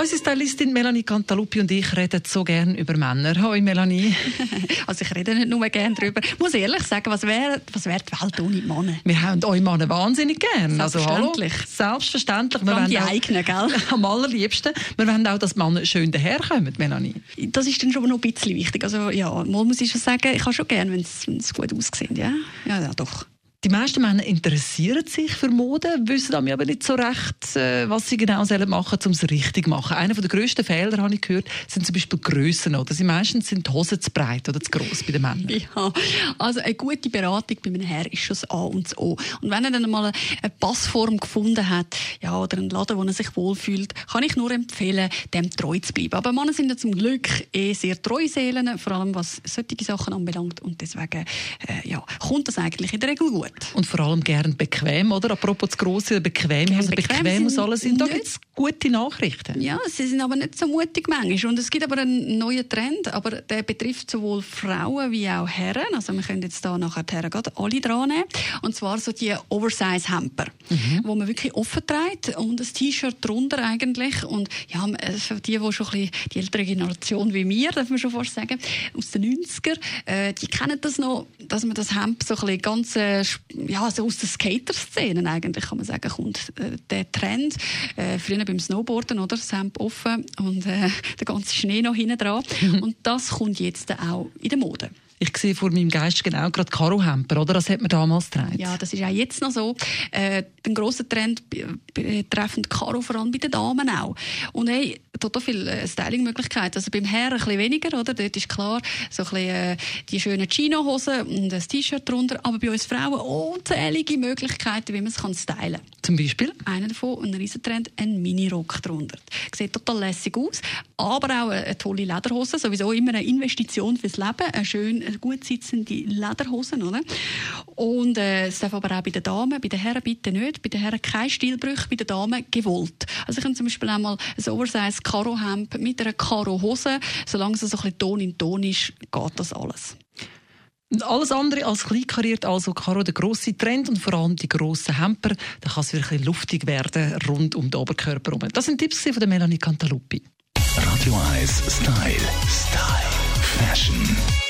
Unsere Stylistin Melanie Cantaluppi und ich reden so gerne über Männer. Hallo Melanie. Also ich rede nicht nur gerne darüber. Ich muss ehrlich sagen, was wäre was wär die Welt ohne Männer? Wir haben euch Männer wahnsinnig gern. Also, hallo. Selbstverständlich. Selbstverständlich. Wir die auch- eigenen, gell? Am allerliebsten. Wir wollen auch, dass Männer schön daherkommen, Melanie. Das ist dann schon noch ein bisschen wichtig. Also ja, mal muss ich schon sagen, ich habe schon gerne, wenn es gut aussieht. Ja? ja, ja, doch. Die meisten Männer interessieren sich für Mode, wissen aber nicht so recht, äh, was sie genau sollen machen sollen, um es richtig zu machen. Einer der grössten Fehler, habe ich gehört, sind zum Beispiel Grössen. Oder? Sie meistens sind die Hosen zu breit oder zu gross bei den Männern. Ja, also eine gute Beratung bei einem Herr ist schon das A und das O. Und wenn er dann mal eine Passform gefunden hat, ja, oder einen Laden, wo er sich wohlfühlt, kann ich nur empfehlen, dem treu zu bleiben. Aber Männer sind ja zum Glück eh sehr treue Seelen, vor allem was solche Sachen anbelangt. Und deswegen, äh, ja, kommt das eigentlich in der Regel gut. Und vor allem gern bequem, oder? Apropos das grosse bequem, Gern also bequem bequem muss alles sein. Da gibt es gute Nachrichten. Ja, sie sind aber nicht so mutig manchmal. Und es gibt aber einen neuen Trend, aber der betrifft sowohl Frauen wie auch Herren. Also wir können jetzt da nachher die Herren alle dran nehmen. Und zwar so die Oversize-Hamper, wo man wirklich offen trägt und ein T-Shirt drunter eigentlich. Und ja, für die, die schon ein bisschen die ältere Generation wie mir, darf man schon fast sagen, aus den 90er, äh, die kennen das noch, dass man das Hemd so ein bisschen ganz, äh, ja, so aus der Skater-Szenen eigentlich, kann man sagen, kommt äh, der Trend. Äh, früher beim Snowboarden, oder? Das Hemd offen und äh, der ganze Schnee noch hinten dran. und das kommt jetzt auch in der Mode. Ich sehe vor meinem Geist genau gerade Karo-Hemper, oder? Das hat man damals getragen. Ja, das ist auch jetzt noch so. Äh, ein grosser Trend be- betreffend Karo, vor allem bei den Damen auch. Und hey, total viele äh, Stylingmöglichkeiten. Also beim Herren ein bisschen weniger, oder? Dort ist klar, so ein bisschen, äh, die schönen Chino-Hosen und ein T-Shirt drunter. Aber bei uns Frauen unzählige Möglichkeiten, wie man es kann stylen kann. Zum Beispiel? Einer davon, ein Riesentrend, ein Minirock drunter. Sieht total lässig aus, aber auch eine, tolle Lederhose. Sowieso immer eine Investition fürs Leben. Eine schön eine gut sitzende Lederhosen, oder? Und äh, es darf aber auch bei den Damen, bei den Herren bitte nicht. Bei den Herren kein Stilbrüche, bei den Damen gewollt. Also ich kann zum Beispiel einmal ein Oversize Karo-Hemd mit einer Karo-Hose. Solange es so ein bisschen Ton in Ton ist, geht das alles. Alles andere als kleinkariert, also Karo, der grosse Trend und vor allem die grossen Hemper, da kann es wirklich luftig werden rund um den Oberkörper herum. Das sind Tipps von der Melanie Cantaluppi. Radio 1 Style. Style. Fashion.